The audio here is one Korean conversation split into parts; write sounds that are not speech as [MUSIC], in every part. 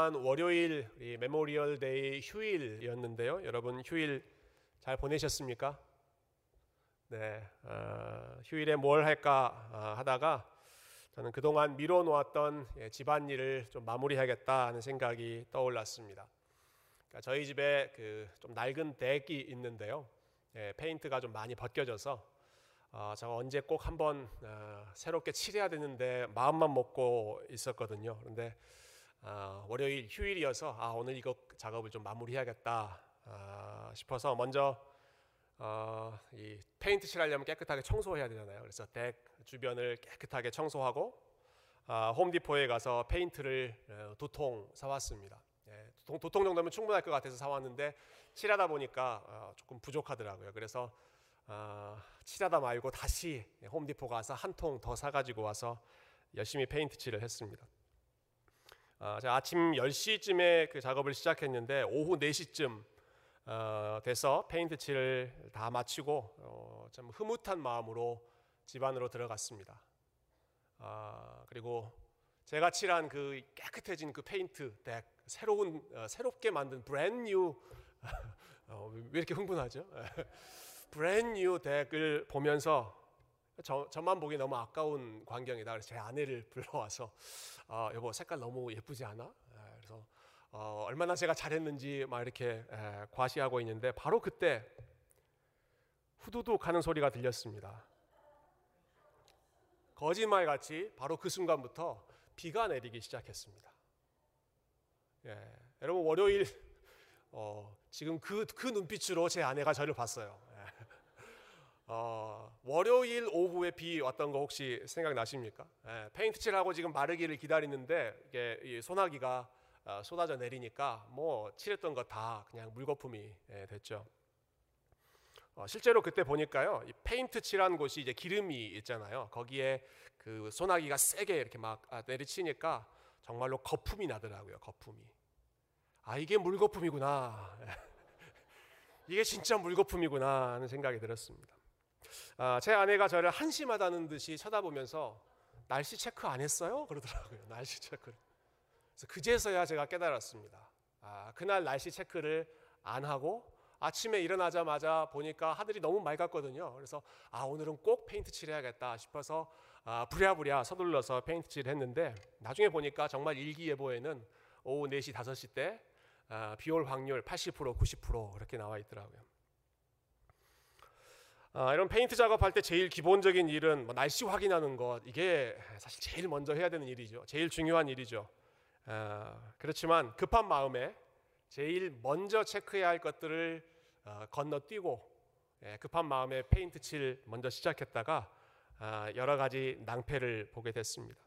월요일 Memorial Day 휴일이었는데요. 여러분 휴일 잘 보내셨습니까? 네, 어, 휴일에 뭘 할까 어, 하다가 저는 그동안 미뤄놓았던 예, 집안일을 좀 마무리하겠다 하는 생각이 떠올랐습니다. 그러니까 저희 집에 그 좀 낡은 덱이 있는데요. 예, 페인트가 좀 많이 벗겨져서 어, 제가 언제 꼭 한번 어, 새롭게 칠해야 되는데 마음만 먹고 있었거든요. 그런데 어, 월요일 휴일이어서 아, 오늘 이거 작업을 좀 마무리해야겠다 아, 싶어서 먼저 어, 이 페인트 칠 하려면 깨끗하게 청소해야 되잖아요. 그래서 덱 주변을 깨끗하게 청소하고 아, 홈디포에 가서 페인트를 어, 두통 사왔습니다. 예, 두통, 두통 정도면 충분할 것 같아서 사왔는데 칠하다 보니까 어, 조금 부족하더라고요. 그래서 어, 칠하다 말고 다시 홈디포 가서 한 통 더 사가지고 와서 열심히 페인트 칠을 했습니다. 어, 제가 아침 10시쯤에 그 작업을 시작했는데 오후 4시쯤 어, 돼서 페인트 칠을 다 마치고 어, 참 흐뭇한 마음으로 집 안으로 들어갔습니다. 아, 그리고 제가 칠한 그 깨끗해진 그 페인트 덱 새로운 어, 새롭게 만든 brand new [LAUGHS] 어, 왜 이렇게 흥분하죠? [LAUGHS] brand new 덱을 보면서 저, 저만 보기 너무 아까운 광경이다. 그래서 제 아내를 [LAUGHS] 불러와서 어, 여보 색깔 너무 예쁘지 않아? 에, 그래서 어, 얼마나 제가 잘했는지 막 이렇게 에, 과시하고 있는데 바로 그때 후두둑 하는 소리가 들렸습니다. 거짓말 같이 바로 그 순간부터 비가 내리기 시작했습니다. 예, 여러분 월요일 어, 지금 그, 그 눈빛으로 제 아내가 저를 봤어요. 예. 어, 월요일 오후에 비 왔던 거 혹시 생각나십니까? 예, 페인트 칠하고 지금 마르기를 기다리는데 이게 이 소나기가 어, 쏟아져 내리니까 뭐 칠했던 거 다 그냥 물거품이 예, 됐죠. 어, 실제로 그때 보니까요, 이 페인트 칠한 곳이 이제 기름이 있잖아요. 거기에 그 소나기가 세게 이렇게 막 아, 내리치니까 정말로 거품이 나더라고요. 거품이. 아 이게 물거품이구나. [LAUGHS] 이게 진짜 물거품이구나 하는 생각이 들었습니다. 아, 제 아내가 저를 한심하다는 듯이 쳐다보면서 날씨 체크 안 했어요? 그러더라고요. [LAUGHS] 날씨 체크를. 그래서 그제서야 제가 깨달았습니다. 아, 그날 날씨 체크를 안 하고 아침에 일어나자마자 보니까 하늘이 너무 맑았거든요. 그래서 아 오늘은 꼭 페인트 칠해야겠다 싶어서 아, 부랴부랴 서둘러서 페인트 칠을 했는데 나중에 보니까 정말 일기예보에는 오후 4시 5시 때 아, 비올 확률 80% 90% 그렇게 나와 있더라고요. 아, 이런 페인트 작업할 때 제일 기본적인 일은 뭐 날씨 확인하는 것 이게 사실 제일 먼저 해야 되는 일이죠. 제일 중요한 일이죠. 아, 그렇지만 급한 마음에 제일 먼저 체크해야 할 것들을 어, 건너뛰고 예, 급한 마음에 페인트 칠 먼저 시작했다가 아, 여러 가지 낭패를 보게 됐습니다.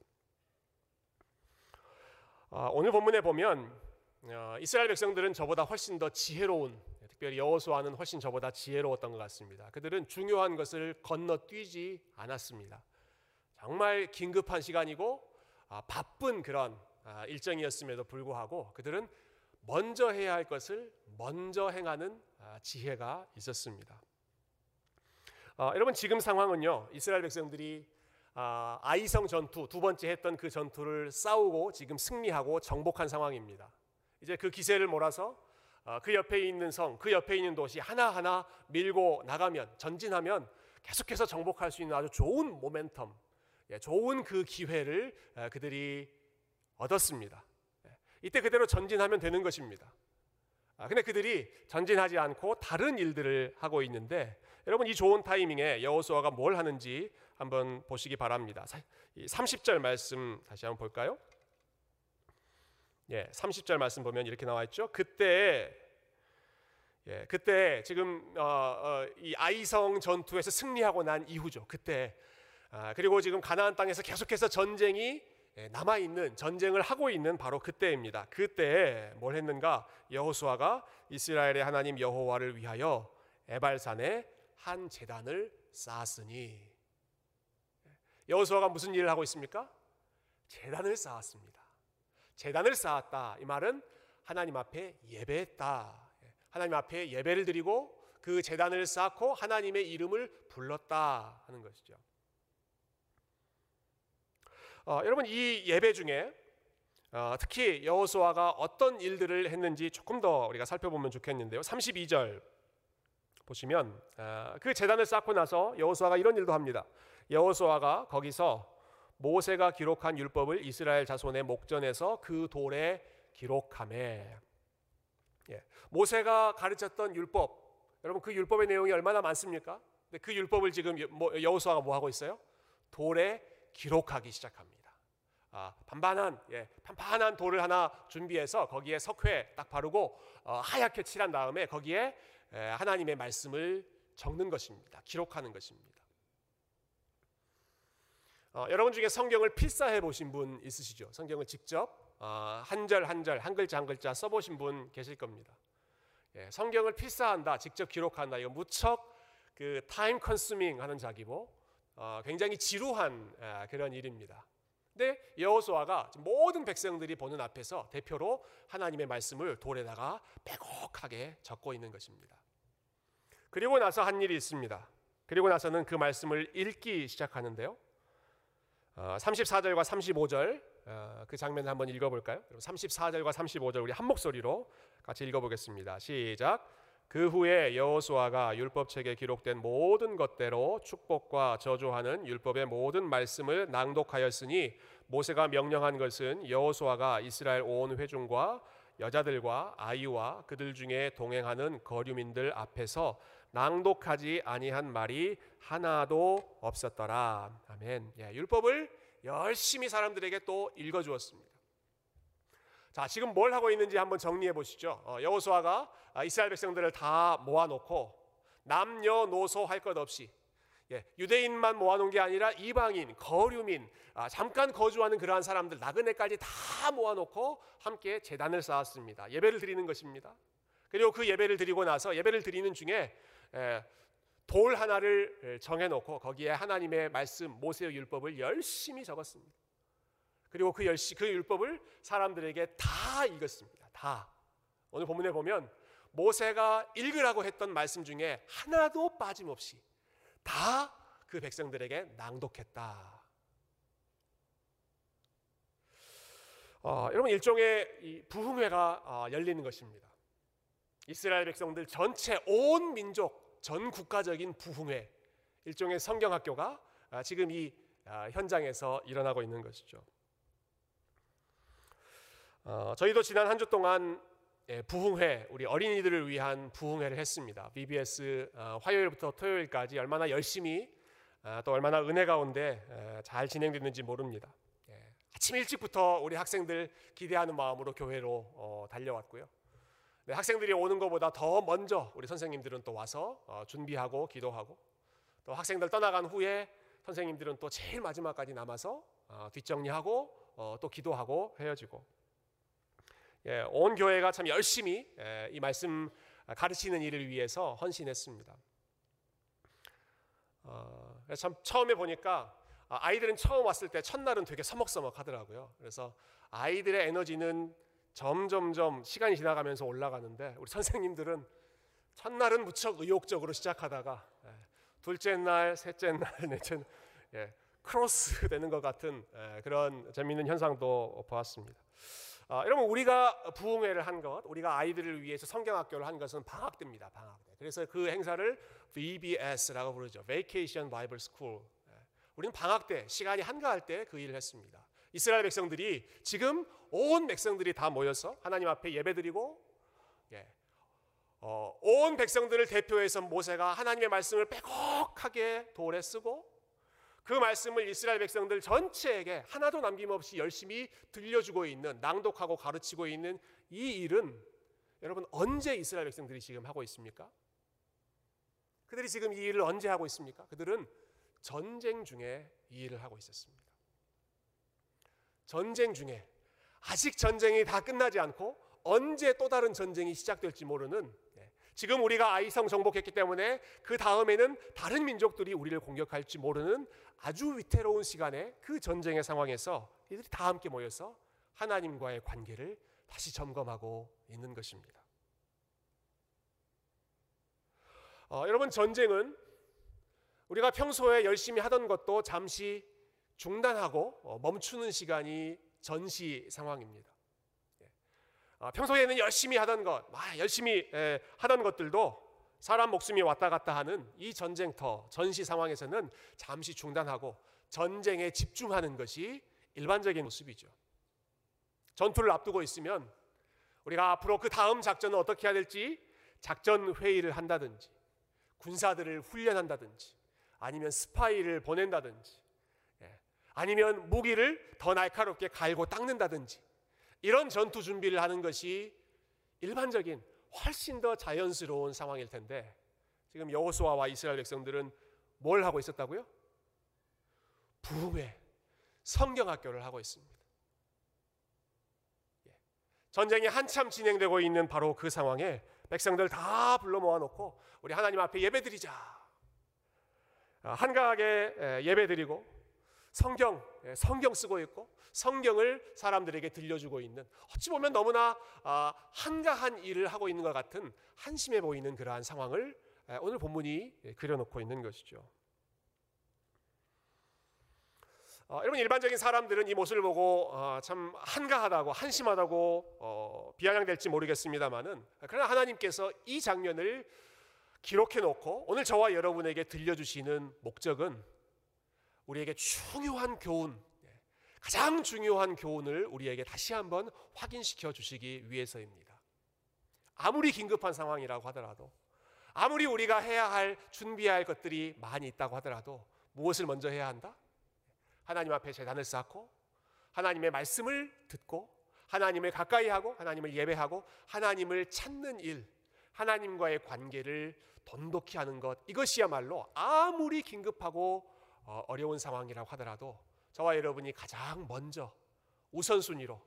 아, 오늘 본문에 보면 어, 이스라엘 백성들은 저보다 훨씬 더 지혜로운 특별히 여호수아는 훨씬 저보다 지혜로웠던 것 같습니다. 그들은 중요한 것을 건너뛰지 않았습니다. 정말 긴급한 시간이고 아, 바쁜 그런 일정이었음에도 불구하고 그들은 먼저 해야 할 것을 먼저 행하는 지혜가 있었습니다. 어, 여러분 지금 상황은요 이스라엘 백성들이 아, 아이성 전투 두 번째 했던 그 전투를 싸우고 지금 승리하고 정복한 상황입니다. 이제 그 기세를 몰아서 어, 그 옆에 있는 성, 그 옆에 있는 도시 하나하나 밀고 나가면 전진하면 계속해서 정복할 수 있는 아주 좋은 모멘텀, 예, 좋은 그 기회를 그들이 얻었습니다. 예, 이때 그대로 전진하면 되는 것입니다. 아, 근데 그들이 전진하지 않고 다른 일들을 하고 있는데 여러분 이 좋은 타이밍에 여호수아가 뭘 하는지 한번 보시기 바랍니다. 30절 말씀 다시 한번 볼까요? 예, 30절 말씀 보면 이렇게 나와 있죠. 그때 예, 그때 지금 어, 어, 이 아이성 전투에서 승리하고 난 이후죠. 그때 아, 그리고 지금 가나안 땅에서 계속해서 전쟁이 예, 남아 있는 전쟁을 하고 있는 바로 그때입니다. 그때 뭘 했는가? 여호수아가 이스라엘의 하나님 여호와를 위하여 에발산에 한 제단을 쌓았으니 여호수아가 무슨 일을 하고 있습니까? 제단을 쌓았습니다. 제단을 쌓았다. 이 말은 하나님 앞에 예배했다. 하나님 앞에 예배를 드리고 그 제단을 쌓고 하나님의 이름을 불렀다 하는 것이죠. 어, 여러분 이 예배 중에 어, 특히 여호수아가 어떤 일들을 했는지 조금 더 우리가 살펴보면 좋겠는데요. 32절 보시면 어, 그 재단을 쌓고 나서 여호수아가 이런 일도 합니다. 여호수아가 거기서 모세가 기록한 율법을 이스라엘 자손의 목전에서 그 돌에 기록함에 예, 모세가 가르쳤던 율법 여러분 그 율법의 내용이 얼마나 많습니까? 그 율법을 지금 뭐, 여호수아가 뭐 하고 있어요? 돌에 기록하기 시작합니다. 아, 반반한 예, 판판한 돌을 하나 준비해서 거기에 석회 딱 바르고 어, 하얗게 칠한 다음에 거기에 예, 하나님의 말씀을 적는 것입니다. 기록하는 것입니다. 어, 여러분 중에 성경을 필사해 보신 분 있으시죠? 성경을 직접 어, 한절 한절 한 글자 한 글자 써보신 분 계실 겁니다. 예, 성경을 필사한다, 직접 기록한다. 이거 무척 그 타임 컨슈밍 하는 작이고 어, 굉장히 지루한 예, 그런 일입니다. 근데 여호수아가 모든 백성들이 보는 앞에서 대표로 하나님의 말씀을 돌에다가 빼곡하게 적고 있는 것입니다. 그리고 나서 한 일이 있습니다. 그리고 나서는 그 말씀을 읽기 시작하는데요. 34절과 어, 35절 어, 그 장면을 한번 읽어볼까요? 34절과 35절 우리 한 목소리로 같이 읽어보겠습니다. 시작. 그 후에 여호수아가 율법책에 기록된 모든 것대로 축복과 저주하는 율법의 모든 말씀을 낭독하였으니 모세가 명령한 것은 여호수아가 이스라엘 온 회중과 여자들과 아이와 그들 중에 동행하는 거류민들 앞에서 낭독하지 아니한 말이 하나도 없었더라. 아멘. 예, 율법을 열심히 사람들에게 또 읽어 주었습니다. 자, 지금 뭘 하고 있는지 한번 정리해 보시죠. 어, 여호수아가 아, 이스라엘 백성들을 다 모아놓고 남녀노소 할 것 없이 예, 유대인만 모아놓은 게 아니라 이방인, 거류민, 아, 잠깐 거주하는 그러한 사람들 나그네까지 다 모아놓고 함께 재단을 쌓았습니다. 예배를 드리는 것입니다. 그리고 그 예배를 드리고 나서 예배를 드리는 중에 예, 돌 하나를 정해놓고 거기에 하나님의 말씀 모세의 율법을 열심히 적었습니다. 그리고 그 열시 그 율법을 사람들에게 다 읽었습니다. 다 오늘 본문에 보면 모세가 읽으라고 했던 말씀 중에 하나도 빠짐없이 다 그 백성들에게 낭독했다. 어, 여러분 일종의 부흥회가 어, 열리는 것입니다. 이스라엘 백성들 전체 온 민족 전 국가적인 부흥회 일종의 성경 학교가 어, 지금 이 어, 현장에서 일어나고 있는 것이죠. 어, 저희도 지난 한 주 동안 예, 부흥회 우리 어린이들을 위한 부흥회를 했습니다. BBS 어, 화요일부터 토요일까지 얼마나 열심히 어, 또 얼마나 은혜 가운데 에, 잘 진행됐는지 모릅니다. 예, 아침 일찍부터 우리 학생들 기대하는 마음으로 교회로 어, 달려왔고요. 네, 학생들이 오는 것보다 더 먼저 우리 선생님들은 또 와서 어, 준비하고 기도하고 또 학생들 떠나간 후에 선생님들은 또 제일 마지막까지 남아서 어, 뒷정리하고 어, 또 기도하고 헤어지고 예, 온 교회가 참 열심히 예, 이 말씀 가르치는 일을 위해서 헌신했습니다. 어, 참 처음에 보니까 아이들은 처음 왔을 때 첫날은 되게 서먹서먹하더라고요. 그래서 아이들의 에너지는 점점점 시간이 지나가면서 올라가는데 우리 [LAUGHS] 선생님들은 첫날은 무척 의욕적으로 시작하다가 예, 둘째 날, 셋째 날, [LAUGHS] 넷째 날 예, 크로스 [LAUGHS] 되는 것 같은 예, 그런 재미있는 현상도 보았습니다. 어, 여러분 우리가 부흥회를 한 것, 우리가 아이들을 위해서 성경학교를 한 것은 방학 때입니다. 방학 때. 그래서 그 행사를 VBS라고 부르죠. Vacation Bible School. 예. 우리는 방학 때 시간이 한가할 때 그 일을 했습니다. 이스라엘 백성들이 지금 온 백성들이 다 모여서 하나님 앞에 예배드리고 예. 어, 온 백성들을 대표해서 모세가 하나님의 말씀을 빼곡하게 돌에 쓰고 그 말씀을 이스라엘 백성들 전체에게 하나도 남김없이 열심히 들려주고 있는 낭독하고 가르치고 있는 이 일은 여러분 언제 이스라엘 백성들이 지금 하고 있습니까? 그들이 지금 이 일을 언제 하고 있습니까? 그들은 전쟁 중에 이 일을 하고 있었습니다. 전쟁 중에 아직 전쟁이 다 끝나지 않고 언제 또 다른 전쟁이 시작될지 모르는 지금 우리가 아이성 정복했기 때문에 그 다음에는 다른 민족들이 우리를 공격할지 모르는 아주 위태로운 시간에 그 전쟁의 상황에서 이들이 다 함께 모여서 하나님과의 관계를 다시 점검하고 있는 것입니다. 어, 여러분 전쟁은 우리가 평소에 열심히 하던 것도 잠시 중단하고 어, 멈추는 시간이 전시 상황입니다. 예. 평소에는 열심히 하던 것, 열심히 하던 것들도 사람 목숨이 왔다 갔다 하는 이 전쟁터, 전시 상황에서는 잠시 중단하고 전쟁에 집중하는 것이 일반적인 모습이죠. 전투를 앞두고 있으면 우리가 앞으로 그 다음 작전은 어떻게 해야 될지 작전 회의를 한다든지 군사들을 훈련한다든지 아니면 스파이를 보낸다든지 예, 아니면 무기를 더 날카롭게 갈고 닦는다든지 이런 전투 준비를 하는 것이 일반적인 훨씬 더 자연스러운 상황일 텐데 지금 여호수아와 이스라엘 백성들은 뭘 하고 있었다고요? 부흥회 성경 학교를 하고 있습니다. 예. 전쟁이 한참 진행되고 있는 바로 그 상황에 백성들 다 불러 모아놓고 우리 하나님 앞에 예배드리자. 아, 한가하게 예배드리고 성경 성경 쓰고 있고 성경을 사람들에게 들려주고 있는 어찌 보면 너무나 아, 한가한 일을 하고 있는 것 같은 한심해 보이는 그러한 상황을 오늘 본문이 예, 그려놓고 있는 것이죠. 어, 여러분 일반적인 사람들은 이 모습을 보고 어, 참 한가하다고 한심하다고 어, 비아냥될지 모르겠습니다만은 그러나 하나님께서 이 장면을 기록해 놓고 오늘 저와 여러분에게 들려주시는 목적은 우리에게 중요한 교훈, 가장 중요한 교훈을 우리에게 다시 한번 확인시켜 주시기 위해서입니다. 아무리 긴급한 상황이라고 하더라도, 아무리 우리가 해야 할, 준비해야 할 것들이 많이 있다고 하더라도 무엇을 먼저 해야 한다? 하나님 앞에 재단을 쌓고 하나님의 말씀을 듣고 하나님을 가까이 하고 하나님을 예배하고 하나님을 찾는 일, 하나님과의 관계를 돈독히 하는 것 이것이야말로 아무리 긴급하고 어, 어려운 상황이라고 하더라도 저와 여러분이 가장 먼저 우선순위로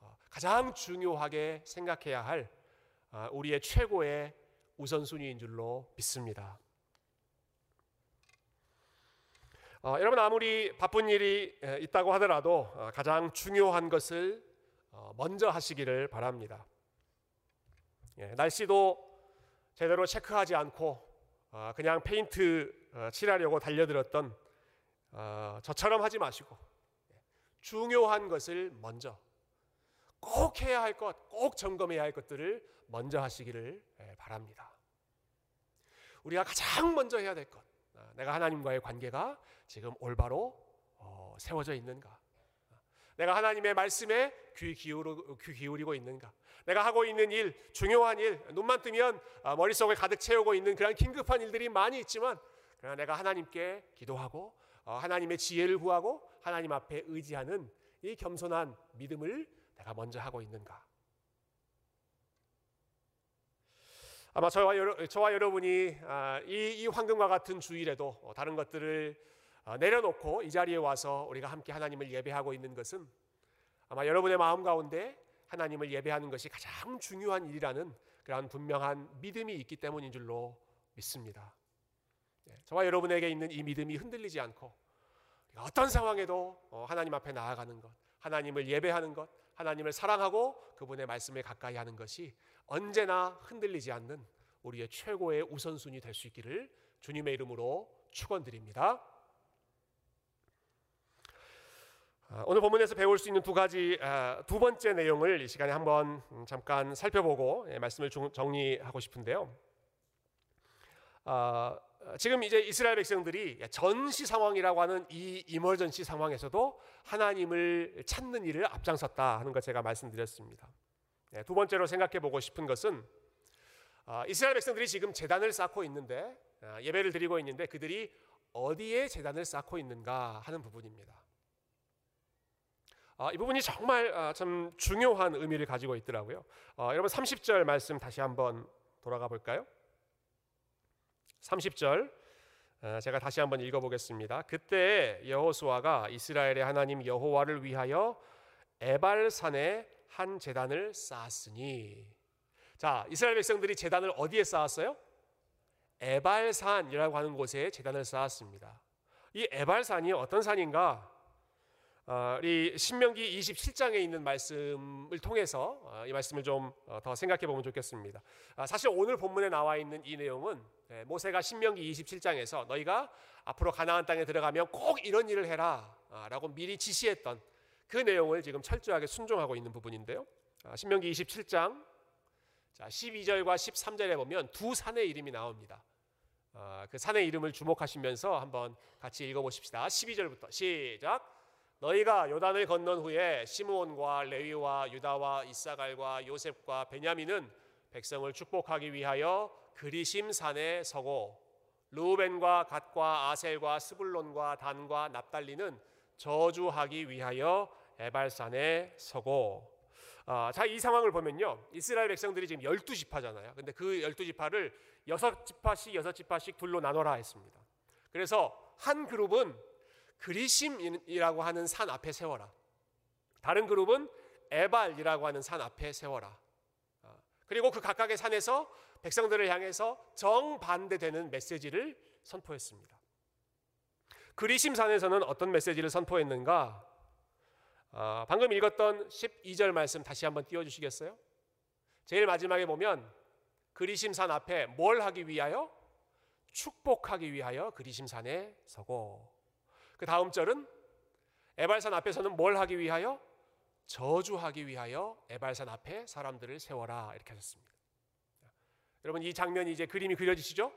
어, 가장 중요하게 생각해야 할 어, 우리의 최고의 우선순위인 줄로 믿습니다. 어, 여러분 아무리 바쁜 일이 있다고 하더라도 어, 가장 중요한 것을 어, 먼저 하시기를 바랍니다. 예, 날씨도 제대로 체크하지 않고 어, 그냥 페인트 어, 칠하려고 달려들었던 어, 저처럼 하지 마시고 중요한 것을 먼저 꼭 해야 할 것, 꼭 점검해야 할 것들을 먼저 하시기를 바랍니다. 우리가 가장 먼저 해야 될 것, 어, 내가 하나님과의 관계가 지금 올바로 어, 세워져 있는가? 내가 하나님의 말씀에 귀, 기울이고, 귀 기울이고 있는가? 내가 하고 있는 일, 중요한 일, 눈만 뜨면 머릿속을 가득 채우고 있는 그런 긴급한 일들이 많이 있지만, 그러나 내가 하나님께 기도하고 어, 하나님의 지혜를 구하고 하나님 앞에 의지하는 이 겸손한 믿음을 내가 먼저 하고 있는가? 아마 저와, 여러, 저와 여러분이 아, 이, 이 황금과 같은 주일에도 어, 다른 것들을 어, 내려놓고 이 자리에 와서 우리가 함께 하나님을 예배하고 있는 것은 아마 여러분의 마음 가운데 하나님을 예배하는 것이 가장 중요한 일이라는 그러한 분명한 믿음이 있기 때문인 줄로 믿습니다. 네, 저와 여러분에게 있는 이 믿음이 흔들리지 않고 어떤 상황에도 어, 하나님 앞에 나아가는 것, 하나님을 예배하는 것, 하나님을 사랑하고 그분의 말씀을 가까이 하는 것이 언제나 흔들리지 않는 우리의 최고의 우선순위 될 수 있기를 주님의 이름으로 축원드립니다. 아, 오늘 본문에서 배울 수 있는 두 가지 아, 두 번째 내용을 이 시간에 한번 음, 잠깐 살펴보고 예, 말씀을 정리하고 싶은데요. 아, 지금 이제 이스라엘 백성들이 전시 상황이라고 하는 이 이머전시 상황에서도 하나님을 찾는 일을 앞장섰다 하는 것 제가 말씀드렸습니다. 네, 두 번째로 생각해 보고 싶은 것은 아, 이스라엘 백성들이 지금 재단을 쌓고 있는데 아, 예배를 드리고 있는데 그들이 어디에 재단을 쌓고 있는가 하는 부분입니다. 아, 이 부분이 정말 참 중요한 의미를 가지고 있더라고요. 여러분 30절 말씀 다시 한번 돌아가 볼까요? 30절 어, 제가 다시 한번 읽어보겠습니다. 그때 여호수아가 이스라엘의 하나님 여호와를 위하여 에발산에 한 제단을 쌓았으니 자 이스라엘 백성들이 제단을 어디에 쌓았어요? 에발산이라고 하는 곳에 제단을 쌓았습니다. 이 에발산이 어떤 산인가? 어, 우리 신명기 27장에 있는 말씀을 통해서 어, 이 말씀을 좀 더 생각해 보면 좋겠습니다. 아, 사실 오늘 본문에 나와 있는 이 내용은 네, 모세가 신명기 27장에서 너희가 앞으로 가나안 땅에 들어가면 꼭 이런 일을 해라라고 미리 지시했던 그 내용을 지금 철저하게 순종하고 있는 부분인데요. 아, 신명기 27장 자, 12절과 13절에 보면 두 산의 이름이 나옵니다. 아, 그 산의 이름을 주목하시면서 한번 같이 읽어보십시다. 12절부터 시작. 너희가 요단을 건넌 후에 시므온과 레위와 유다와 이사갈과 요셉과 베냐민은 백성을 축복하기 위하여 그리심 산에 서고 루벤과 갓과 아셀과 스불론과 단과 납달리는 저주하기 위하여 에발산에 서고 아, 자, 이 상황을 보면요. 이스라엘 백성들이 지금 12지파잖아요. 근데 그 12지파를 6지파씩 6지파씩 둘로 나눠라 했습니다. 그래서 한 그룹은 그리심이라고 하는 산 앞에 세워라. 다른 그룹은 에발이라고 하는 산 앞에 세워라. 아, 그리고 그 각각의 산에서 백성들을 향해서 정반대되는 메시지를 선포했습니다. 그리심 산에서는 어떤 메시지를 선포했는가? 아, 방금 읽었던 12절 말씀 다시 한번 띄워주시겠어요? 제일 마지막에 보면 그리심 산 앞에 뭘 하기 위하여? 축복하기 위하여 그리심 산에 서고 그 다음 절은 에발산 앞에서는 뭘 하기 위하여? 저주하기 위하여 에발산 앞에 사람들을 세워라 이렇게 하셨습니다. 여러분 이 장면이 이제 그림이 그려지시죠?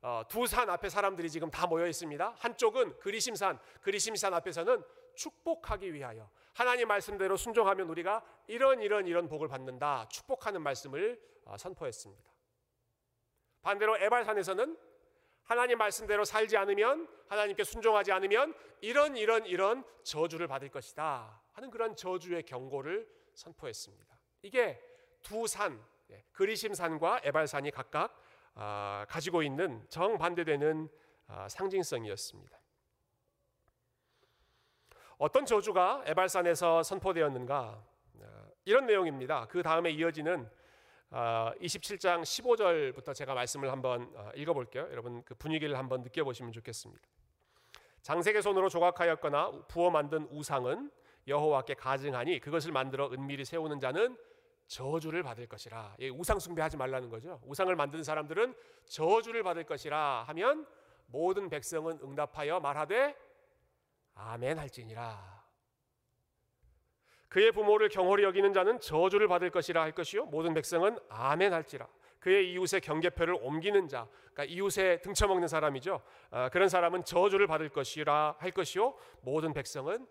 어, 두산 앞에 사람들이 지금 다 모여 있습니다. 한쪽은 그리심산, 그리심산 앞에서는 축복하기 위하여 하나님 말씀대로 순종하면 우리가 이런 이런 이런 복을 받는다. 축복하는 말씀을 어, 선포했습니다. 반대로 에발산에서는 하나님 말씀대로 살지 않으면 하나님께 순종하지 않으면 이런 이런 이런 저주를 받을 것이다 하는 그런 저주의 경고를 선포했습니다. 이게 두 산, 예, 그리심산과 에발산이 각각 아, 가지고 있는 정반대되는 아, 상징성이었습니다. 어떤 저주가 에발산에서 선포되었는가? 아, 이런 내용입니다. 그 다음에 이어지는 27장 15절부터 제가 말씀을 한번 읽어볼게요. 여러분 그 분위기를 한번 느껴보시면 좋겠습니다. 장색의 손으로 조각하였거나 부어 만든 우상은 여호와께 가증하니 그것을 만들어 은밀히 세우는 자는 저주를 받을 것이라. 우상 숭배하지 말라는 거죠. 우상을 만든 사람들은 저주를 받을 것이라 하면 모든 백성은 응답하여 말하되 아멘 할지니라. 그의 부모를 경홀히 여기는 자는 저주를 받을 것이라 할 것이요 모든 백성은 아멘 할지라. 그의 이웃의 경계표를 옮기는 자, 그러니까 이웃에 등쳐먹는 사람이죠. 아, 그런 사람은 저주를 받을 것이라 할 것이요 모든 백성은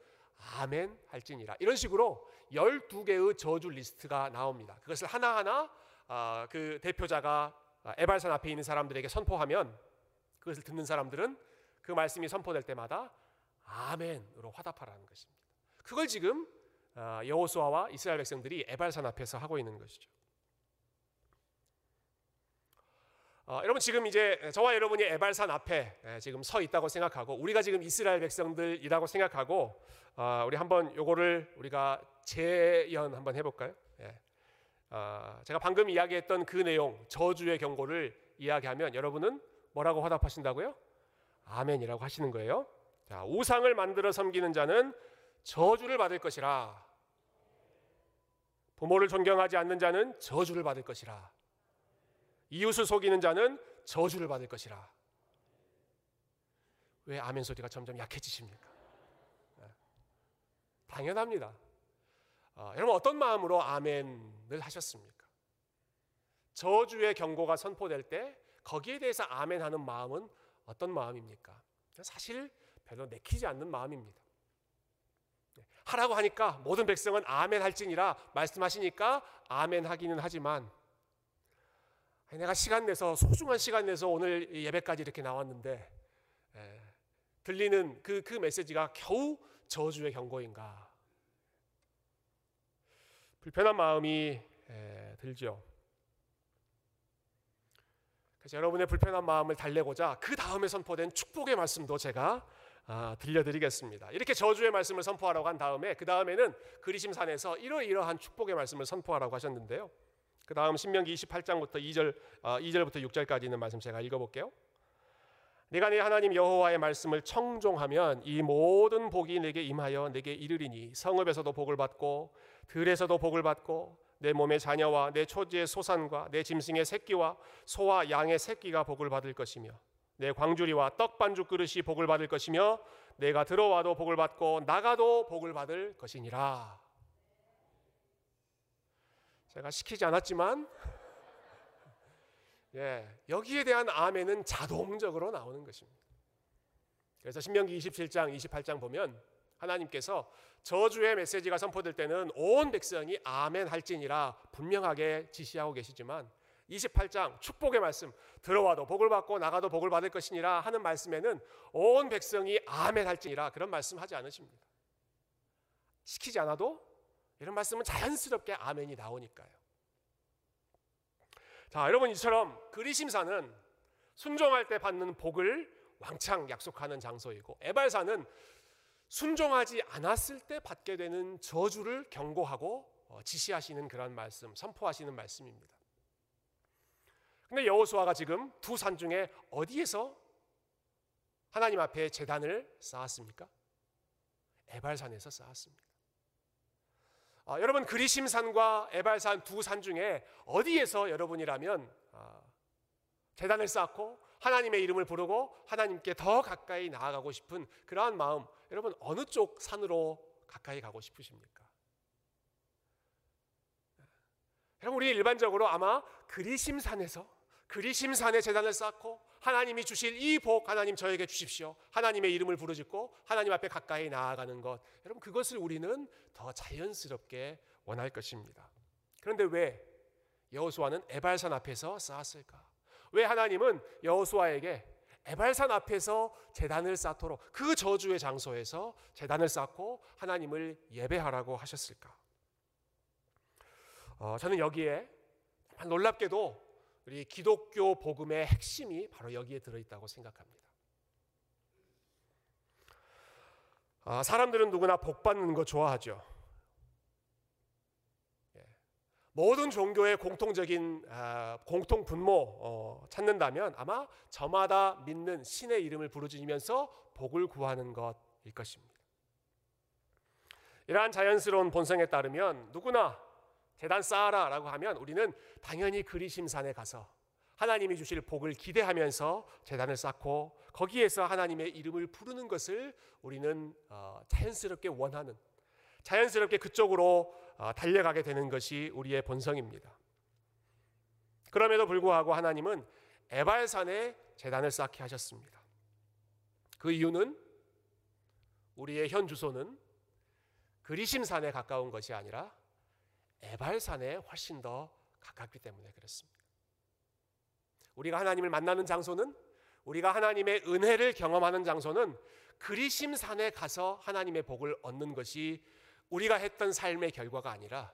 아멘 할지니라. 이런 식으로 12개의 저주 리스트가 나옵니다. 그것을 하나하나 아, 그 대표자가 에발산 앞에 있는 사람들에게 선포하면 그것을 듣는 사람들은 그 말씀이 선포될 때마다 아멘으로 화답하라는 것입니다. 그걸 지금 아, 여호수아와 이스라엘 백성들이 에발산 앞에서 하고 있는 것이죠. 어, 여러분 지금 이제 저와 여러분이 에발산 앞에 지금 서 있다고 생각하고 우리가 지금 이스라엘 백성들이라고 생각하고 어, 우리 한번 요거를 우리가 재연 한번 해볼까요? 예. 어, 제가 방금 이야기했던 그 내용 저주의 경고를 이야기하면 여러분은 뭐라고 화답하신다고요? 아멘이라고 하시는 거예요. 자, 우상을 만들어 섬기는 자는 저주를 받을 것이라. 부모를 존경하지 않는 자는 저주를 받을 것이라. 이웃을 속이는 자는 저주를 받을 것이라. 왜 아멘 소리가 점점 약해지십니까? 네. 당연합니다. 어, 여러분 어떤 마음으로 아멘을 하셨습니까? 저주의 경고가 선포될 때 거기에 대해서 아멘 하는 마음은 어떤 마음입니까? 사실 별로 내키지 않는 마음입니다. 네. 하라고 하니까 모든 백성은 아멘 할지니라 말씀하시니까 아멘 하기는 하지만 내가 시간 내서 소중한 시간 내서 오늘 예배까지 이렇게 나왔는데 에, 들리는 그, 그 메시지가 겨우 저주의 경고인가? 불편한 마음이 에, 들죠. 그래서 여러분의 불편한 마음을 달래고자 그 다음에 선포된 축복의 말씀도 제가 아, 들려드리겠습니다. 이렇게 저주의 말씀을 선포하라고 한 다음에 그 다음에는 그리심산에서 이러이러한 축복의 말씀을 선포하라고 하셨는데요. 그 다음 신명기 28장부터 2절, 어, 2절부터 6절까지 있는 말씀 제가 읽어볼게요. 내가 내 하나님 여호와의 말씀을 청종하면 이 모든 복이 내게 임하여 내게 이르리니 성읍에서도 복을 받고 들에서도 복을 받고 내 몸의 자녀와 내 초지의 소산과 내 짐승의 새끼와 소와 양의 새끼가 복을 받을 것이며 내 광주리와 떡 반죽 그릇이 복을 받을 것이며 내가 들어와도 복을 받고 나가도 복을 받을 것이니라. 제가 시키지 않았지만 [LAUGHS] 예, 여기에 대한 아멘은 자동적으로 나오는 것입니다. 그래서 신명기 27장, 28장 보면 하나님께서 저주의 메시지가 선포될 때는 온 백성이 아멘 할지니라 분명하게 지시하고 계시지만 28장 축복의 말씀 들어와도 복을 받고 나가도 복을 받을 것이니라 하는 말씀에는 온 백성이 아멘 할지니라 그런 말씀 하지 않으십니다. 시키지 않아도 이런 말씀은 자연스럽게 아멘이 나오니까요. 자, 여러분 이처럼 그리심사는 순종할 때 받는 복을 왕창 약속하는 장소이고 에발사는 순종하지 않았을 때 받게 되는 저주를 경고하고 어, 지시하시는 그런 말씀, 선포하시는 말씀입니다. 근데 여호수아가 지금 두 산 중에 어디에서 하나님 앞에 재단을 쌓았습니까? 에발산에서 쌓았습니다. 아, 여러분 그리심산과 에발산 두 산 중에 어디에서 여러분이라면 아, 재단을 쌓고 하나님의 이름을 부르고 하나님께 더 가까이 나아가고 싶은 그러한 마음 여러분 어느 쪽 산으로 가까이 가고 싶으십니까? 여러분 우리 일반적으로 아마 그리심산에서 그리심산에 재단을 쌓고 하나님이 주실 이 복 하나님 저에게 주십시오. 하나님의 이름을 부르짖고 하나님 앞에 가까이 나아가는 것. 여러분 그것을 우리는 더 자연스럽게 원할 것입니다. 그런데 왜 여호수아는 에발산 앞에서 쌓았을까? 왜 하나님은 여호수아에게 에발산 앞에서 재단을 쌓도록 그 저주의 장소에서 재단을 쌓고 하나님을 예배하라고 하셨을까? 어, 저는 여기에 놀랍게도 우리 기독교 복음의 핵심이 바로 여기에 들어있다고 생각합니다. 아, 사람들은 누구나 복 받는 거 좋아하죠. 예. 모든 종교의 공통적인 아, 공통 분모 어, 찾는다면 아마 저마다 믿는 신의 이름을 부르짖으면서 복을 구하는 것일 것입니다. 이러한 자연스러운 본성에 따르면 누구나 재단 쌓아라라고 하면 우리는 당연히 그리심산에 가서 하나님이 주실 복을 기대하면서 재단을 쌓고 거기에서 하나님의 이름을 부르는 것을 우리는 어, 자연스럽게 원하는 자연스럽게 그쪽으로 어, 달려가게 되는 것이 우리의 본성입니다. 그럼에도 불구하고 하나님은 에발산에 재단을 쌓게 하셨습니다. 그 이유는 우리의 현 주소는 그리심산에 가까운 것이 아니라 에발산에 훨씬 더 가깝기 때문에 그렇습니다. 우리가 하나님을 만나는 장소는 우리가 하나님의 은혜를 경험하는 장소는 그리심산에 가서 하나님의 복을 얻는 것이 우리가 했던 삶의 결과가 아니라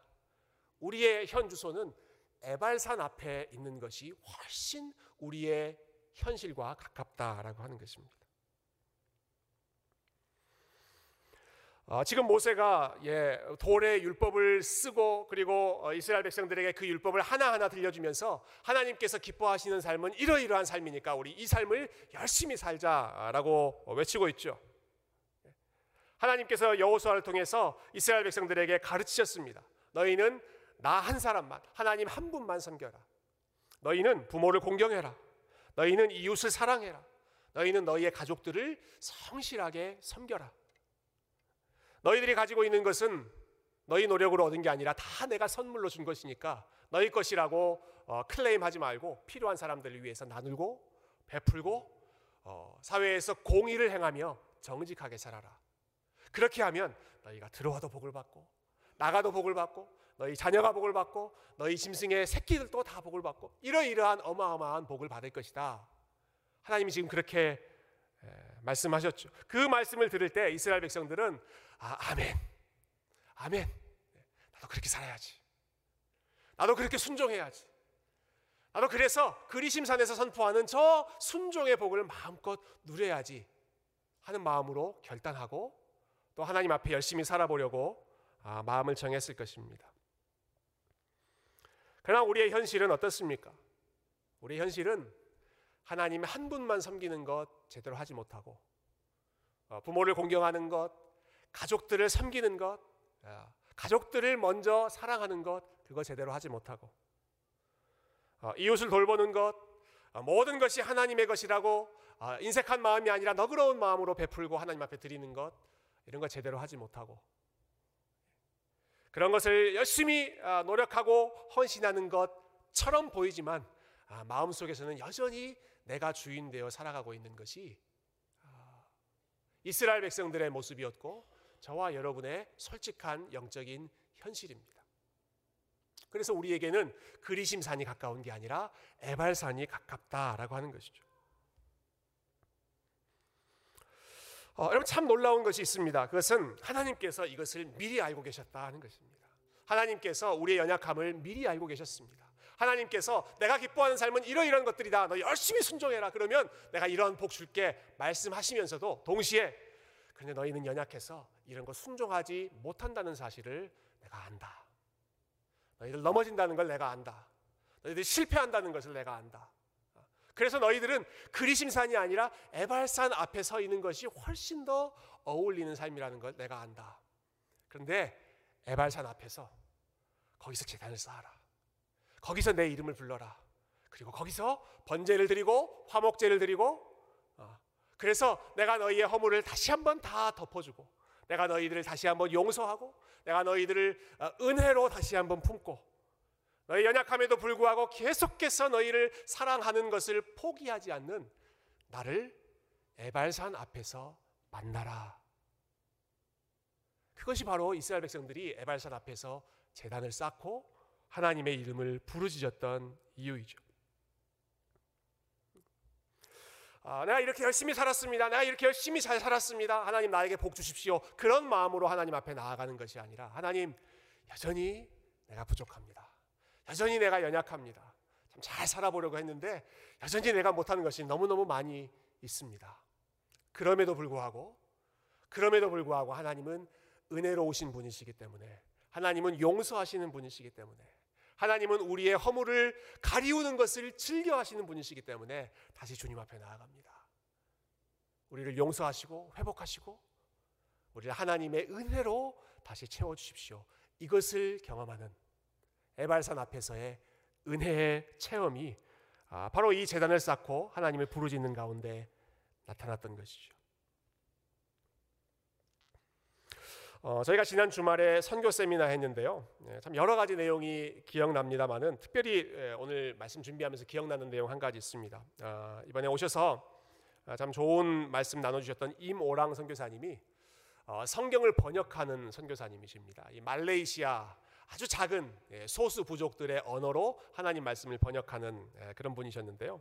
우리의 현 주소는 에발산 앞에 있는 것이 훨씬 우리의 현실과 가깝다라고 하는 것입니다. 어, 지금 모세가 예, 돌의 율법을 쓰고 그리고 어, 이스라엘 백성들에게 그 율법을 하나하나 들려주면서 하나님께서 기뻐하시는 삶은 이러이러한 삶이니까 우리 이 삶을 열심히 살자라고 외치고 있죠. 하나님께서 여호수아를 통해서 이스라엘 백성들에게 가르치셨습니다. 너희는 나 한 사람만 하나님 한 분만 섬겨라. 너희는 부모를 공경해라. 너희는 이웃을 사랑해라. 너희는 너희의 가족들을 성실하게 섬겨라. 너희들이 가지고 있는 것은 너희 노력으로 얻은 게 아니라 다 내가 선물로 준 것이니까 너희 것이라고 어, 클레임하지 말고 필요한 사람들을 위해서 나누고 베풀고 어, 사회에서 공의를 행하며 정직하게 살아라. 그렇게 하면 너희가 들어와도 복을 받고 나가도 복을 받고 너희 자녀가 복을 받고 너희 짐승의 새끼들도 다 복을 받고 이러이러한 어마어마한 복을 받을 것이다. 하나님이 지금 그렇게 말씀하셨죠. 그 말씀을 들을 때 이스라엘 백성들은 아, 아멘. 아멘. 나도 그렇게 살아야지. 나도 그렇게 순종해야지. 나도 그래서 그리심산에서 선포하는 저 순종의 복을 마음껏 누려야지 하는 마음으로 결단하고 또 하나님 앞에 열심히 살아보려고 아, 마음을 정했을 것입니다. 그러나 우리의 현실은 어떻습니까? 우리의 현실은 하나님 한 분만 섬기는 것 제대로 하지 못하고 어, 부모를 공경하는 것, 가족들을 섬기는 것, 어, 가족들을 먼저 사랑하는 것 그거 제대로 하지 못하고 어, 이웃을 돌보는 것, 어, 모든 것이 하나님의 것이라고 어, 인색한 마음이 아니라 너그러운 마음으로 베풀고 하나님 앞에 드리는 것 이런 거 제대로 하지 못하고 그런 것을 열심히 아, 노력하고 헌신하는 것처럼 보이지만 아, 마음속에서는 여전히 내가 주인 되어 살아가고 있는 것이 아, 이스라엘 백성들의 모습이었고 저와 여러분의 솔직한 영적인 현실입니다. 그래서 우리에게는 그리심산이 가까운 게 아니라 에발산이 가깝다라고 하는 것이죠. 어, 여러분 참 놀라운 것이 있습니다. 그것은 하나님께서 이것을 미리 알고 계셨다 하는 것입니다. 하나님께서 우리의 연약함을 미리 알고 계셨습니다. 하나님께서 내가 기뻐하는 삶은 이러이러한 것들이다. 너 열심히 순종해라. 그러면 내가 이러한 복 줄게 말씀하시면서도 동시에 그런데 너희는 연약해서 이런 거 순종하지 못한다는 사실을 내가 안다. 너희들 넘어진다는 걸 내가 안다. 너희들 실패한다는 것을 내가 안다. 그래서 너희들은 그리심산이 아니라 에발산 앞에 서 있는 것이 훨씬 더 어울리는 삶이라는 걸 내가 안다. 그런데 에발산 앞에서 거기서 재단을 쌓아라. 거기서 내 이름을 불러라. 그리고 거기서 번제를 드리고 화목제를 드리고 어, 그래서 내가 너희의 허물을 다시 한번 다 덮어주고 내가 너희들을 다시 한번 용서하고 내가 너희들을 어, 은혜로 다시 한번 품고 너희 연약함에도 불구하고 계속해서 너희를 사랑하는 것을 포기하지 않는 나를 에발산 앞에서 만나라. 그것이 바로 이스라엘 백성들이 에발산 앞에서 재단을 쌓고 하나님의 이름을 부르짖었던 이유이죠. 아, 내가 이렇게 열심히 살았습니다. 내가 이렇게 열심히 잘 살았습니다. 하나님 나에게 복 주십시오. 그런 마음으로 하나님 앞에 나아가는 것이 아니라 하나님 여전히 내가 부족합니다. 여전히 내가 연약합니다. 참 잘 살아보려고 했는데 여전히 내가 못하는 것이 너무너무 많이 있습니다. 그럼에도 불구하고 그럼에도 불구하고 하나님은 은혜로우신 분이시기 때문에 하나님은 용서하시는 분이시기 때문에 하나님은 우리의 허물을 가리우는 것을 즐겨 하시는 분이시기 때문에 다시 주님 앞에 나아갑니다. 우리를 용서하시고 회복하시고 우리를 하나님의 은혜로 다시 채워 주십시오. 이것을 경험하는 에발산 앞에서의 은혜의 체험이 아, 바로 이 재단을 쌓고 하나님을 부르짖는 가운데 나타났던 것이죠. 어, 저희가 지난 주말에 선교 세미나 했는데요. 예, 참 여러 가지 내용이 기억납니다만은 특별히 예, 오늘 말씀 준비하면서 기억나는 내용 한 가지 있습니다. 아, 이번에 오셔서 아, 참 좋은 말씀 나눠주셨던 임오랑 선교사님이 어, 성경을 번역하는 선교사님이십니다. 이 말레이시아 아주 작은 예, 소수 부족들의 언어로 하나님 말씀을 번역하는 예, 그런 분이셨는데요.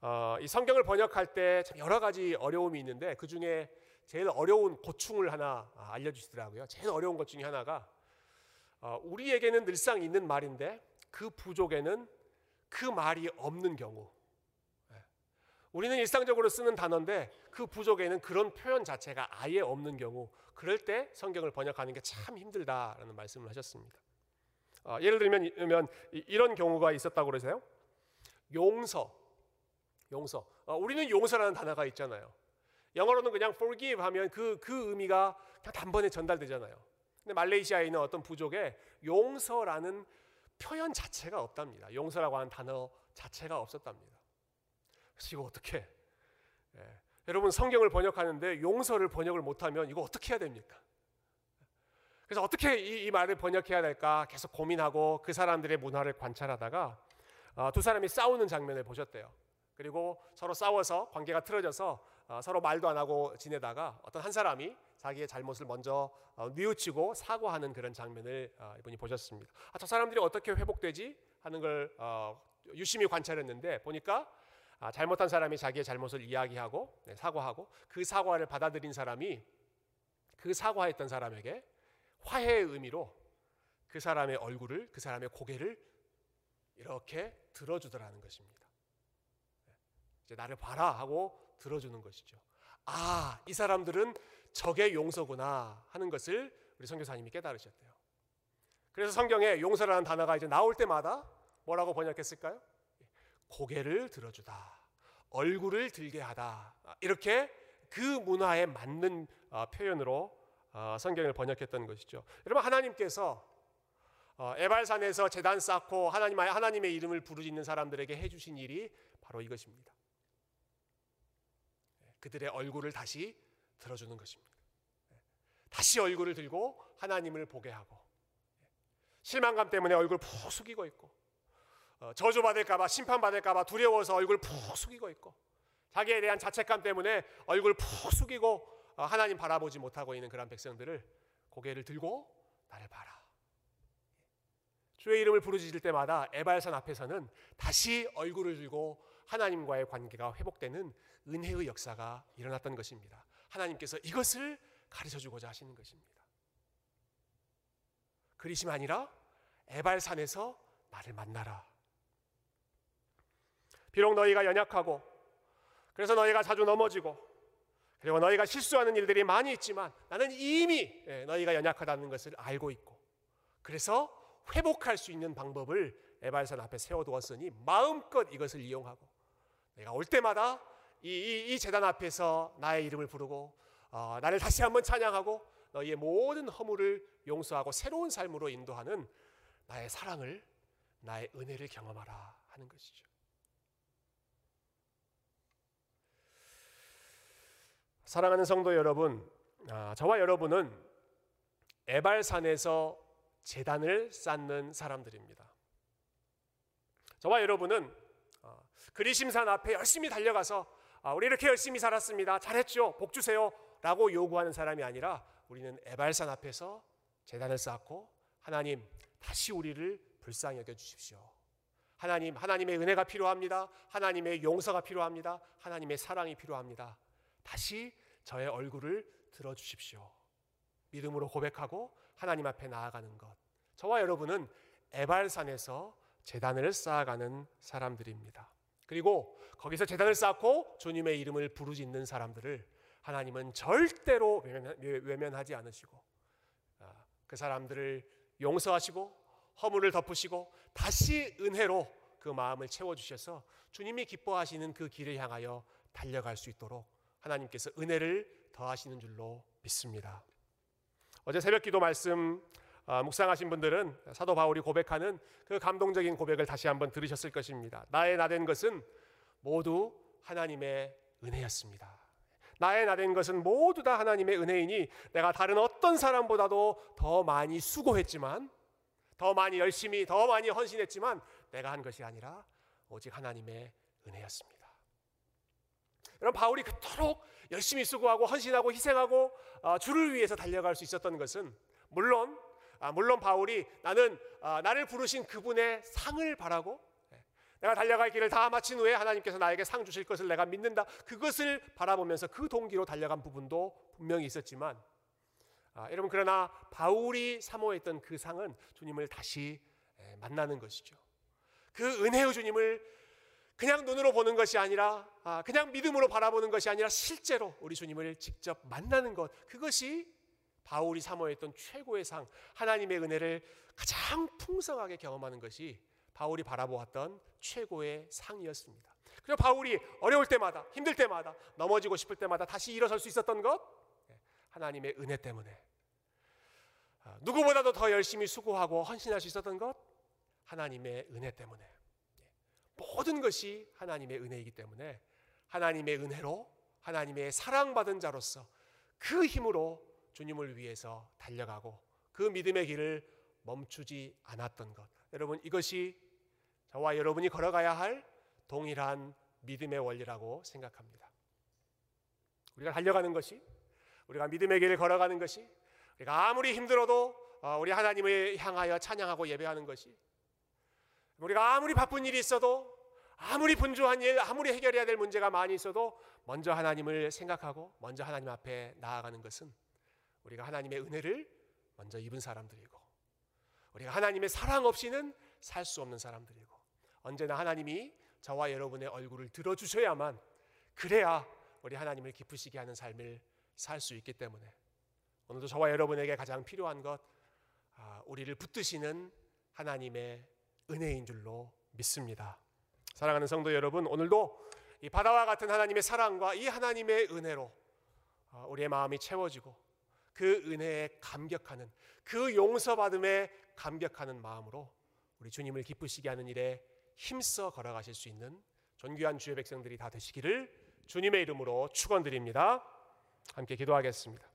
어, 이 성경을 번역할 때 여러 가지 어려움이 있는데 그 중에 제일 어려운 고충을 하나 아, 알려주시더라고요. 제일 어려운 것 중에 하나가 어, 우리에게는 늘상 있는 말인데 그 부족에는 그 말이 없는 경우. 예. 우리는 일상적으로 쓰는 단어인데 그 부족에는 그런 표현 자체가 아예 없는 경우 그럴 때 성경을 번역하는 게 참 힘들다라는 말씀을 하셨습니다. 어, 예를 들면 이런 경우가 있었다고 그러세요. 용서, 용서. 어, 우리는 용서라는 단어가 있잖아요. 영어로는 그냥 forgive 하면 그, 그 의미가 그냥 단번에 전달되잖아요. 근데 말레이시아에 있는 어떤 부족에 용서라는 표현 자체가 없답니다. 용서라고 하는 단어 자체가 없었답니다. 그래서 이거 어떻게? 예. 여러분 성경을 번역하는데 용서를 번역을 못하면 이거 어떻게 해야 됩니까? 그래서 어떻게 이, 이 말을 번역해야 될까 계속 고민하고 그 사람들의 문화를 관찰하다가 어, 두 사람이 싸우는 장면을 보셨대요. 그리고 서로 싸워서 관계가 틀어져서 어, 서로 말도 안 하고 지내다가 어떤 한 사람이 자기의 잘못을 먼저 어, 뉘우치고 사과하는 그런 장면을 어, 이분이 보셨습니다. 아, 저 사람들이 어떻게 회복되지 하는 걸 어, 유심히 관찰했는데 보니까 아, 잘못한 사람이 자기의 잘못을 이야기하고 네, 사과하고 그 사과를 받아들인 사람이 그 사과했던 사람에게 화해의 의미로 그 사람의 얼굴을 그 사람의 고개를 이렇게 들어주더라는 것입니다. 네, 이제 나를 봐라 하고 들어주는 것이죠. 아, 이 사람들은 적의 용서구나 하는 것을 우리 선교사님이 깨달으셨대요. 그래서 성경에 용서라는 단어가 이제 나올 때마다 뭐라고 번역했을까요? 고개를 들어주다. 얼굴을 들게 하다. 이렇게 그 문화에 맞는 어, 표현으로 어, 성경을 번역했던 것이죠. 여러분 하나님께서 어, 에발산에서 재단 쌓고 하나님 하나님의 이름을 부르짖는 사람들에게 해주신 일이 바로 이것입니다. 그들의 얼굴을 다시 들어주는 것입니다. 다시 얼굴을 들고 하나님을 보게 하고 실망감 때문에 얼굴 푹 숙이고 있고 어, 저주받을까봐 심판받을까봐 두려워서 얼굴 푹 숙이고 있고 자기에 대한 자책감 때문에 얼굴 푹 숙이고 어, 하나님 바라보지 못하고 있는 그런 백성들을 고개를 들고 나를 봐라. 주의 이름을 부르짖을 때마다 에발산 앞에서는 다시 얼굴을 들고 하나님과의 관계가 회복되는 은혜의 역사가 일어났던 것입니다. 하나님께서 이것을 가르쳐 주고자 하시는 것입니다. 그리심 아니라 에발산에서 나를 만나라. 비록 너희가 연약하고 그래서 너희가 자주 넘어지고 그리고 너희가 실수하는 일들이 많이 있지만 나는 이미 예, 너희가 연약하다는 것을 알고 있고 그래서 회복할 수 있는 방법을 에발산 앞에 세워두었으니 마음껏 이것을 이용하고 내가 올 때마다 이, 이, 이 재단 앞에서 나의 이름을 부르고 어, 나를 다시 한번 찬양하고 너희의 모든 허물을 용서하고 새로운 삶으로 인도하는 나의 사랑을 나의 은혜를 경험하라 하는 것이죠. 사랑하는 성도 여러분, 아, 저와 여러분은 에발산에서 재단을 쌓는 사람들입니다. 저와 여러분은 어, 그리심산 앞에 열심히 달려가서 아, 우리 이렇게 열심히 살았습니다. 잘했죠. 복 주세요. 라고 요구하는 사람이 아니라 우리는 에발산 앞에서 재단을 쌓고 하나님 다시 우리를 불쌍히 여겨 주십시오. 하나님, 하나님의 은혜가 필요합니다. 하나님의 용서가 필요합니다. 하나님의 사랑이 필요합니다. 다시 저의 얼굴을 들어 주십시오. 믿음으로 고백하고 하나님 앞에 나아가는 것. 저와 여러분은 에발산에서 재단을 쌓아가는 사람들입니다. 그리고 거기서 재단을 쌓고 주님의 이름을 부르짖는 사람들을 하나님은 절대로 외면, 하지 않으시고 아, 그 사람들을 용서하시고 허물을 덮으시고 다시 은혜로 그 마음을 채워 주셔서 주님이 기뻐하시는 그 길을 향하여 달려갈 수 있도록 하나님께서 은혜를 더하시는 줄로 믿습니다. 어제 새벽 기도 말씀 아, 묵상하신 분들은 사도 바울이 고백하는 그 감동적인 고백을 다시 한번 들으셨을 것입니다. 나의 나된 것은 모두 하나님의 은혜였습니다. 나의 나된 것은 모두 다 하나님의 은혜이니 내가 다른 어떤 사람보다도 더 많이 수고했지만 더 많이 열심히 더 많이 헌신했지만 내가 한 것이 아니라 오직 하나님의 은혜였습니다. 여러분 바울이 그토록 열심히 수고하고 헌신하고 희생하고 어, 주를 위해서 달려갈 수 있었던 것은 물론 아, 물론 바울이 나는 아, 나를 부르신 그분의 상을 바라고 예, 내가 달려갈 길을 다 마친 후에 하나님께서 나에게 상 주실 것을 내가 믿는다. 그것을 바라보면서 그 동기로 달려간 부분도 분명히 있었지만 아, 여러분 그러나 바울이 사모했던 그 상은 주님을 다시 예, 만나는 것이죠. 그 은혜의 주님을 그냥 눈으로 보는 것이 아니라 아, 그냥 믿음으로 바라보는 것이 아니라 실제로 우리 주님을 직접 만나는 것 그것이 바울이 사모했던 최고의 상 하나님의 은혜를 가장 풍성하게 경험하는 것이 바울이 바라보았던 최고의 상이었습니다. 그리고 바울이 어려울 때마다 힘들 때마다 넘어지고 싶을 때마다 다시 일어설 수 있었던 것 네, 하나님의 은혜 때문에 아, 누구보다도 더 열심히 수고하고 헌신할 수 있었던 것 하나님의 은혜 때문에 모든 것이 하나님의 은혜이기 때문에 하나님의 은혜로 하나님의 사랑받은 자로서 그 힘으로 주님을 위해서 달려가고 그 믿음의 길을 멈추지 않았던 것. 여러분 이것이 저와 여러분이 걸어가야 할 동일한 믿음의 원리라고 생각합니다. 우리가 달려가는 것이 우리가 믿음의 길을 걸어가는 것이 우리가 아무리 힘들어도 어, 우리 하나님을 향하여 찬양하고 예배하는 것이 우리가 아무리 바쁜 일이 있어도 아무리 분주한 일, 아무리 해결해야 될 문제가 많이 있어도 먼저 하나님을 생각하고 먼저 하나님 앞에 나아가는 것은 우리가 하나님의 은혜를 먼저 입은 사람들이고 우리가 하나님의 사랑 없이는 살 수 없는 사람들이고 언제나 하나님이 저와 여러분의 얼굴을 들어주셔야만 그래야 우리 하나님을 기쁘시게 하는 삶을 살 수 있기 때문에 오늘도 저와 여러분에게 가장 필요한 것 아, 우리를 붙드시는 하나님의 은혜인 줄로 믿습니다. 사랑하는 성도 여러분, 오늘도 이 바다와 같은 하나님의 사랑과 이 하나님의 은혜로 어, 우리의 마음이 채워지고 그 은혜에 감격하는 그 용서받음에 감격하는 마음으로 우리 주님을 기쁘시게 하는 일에 힘써 걸어가실 수 있는 존귀한 주의 백성들이 다 되시기를 주님의 이름으로 축원드립니다. 함께 기도하겠습니다.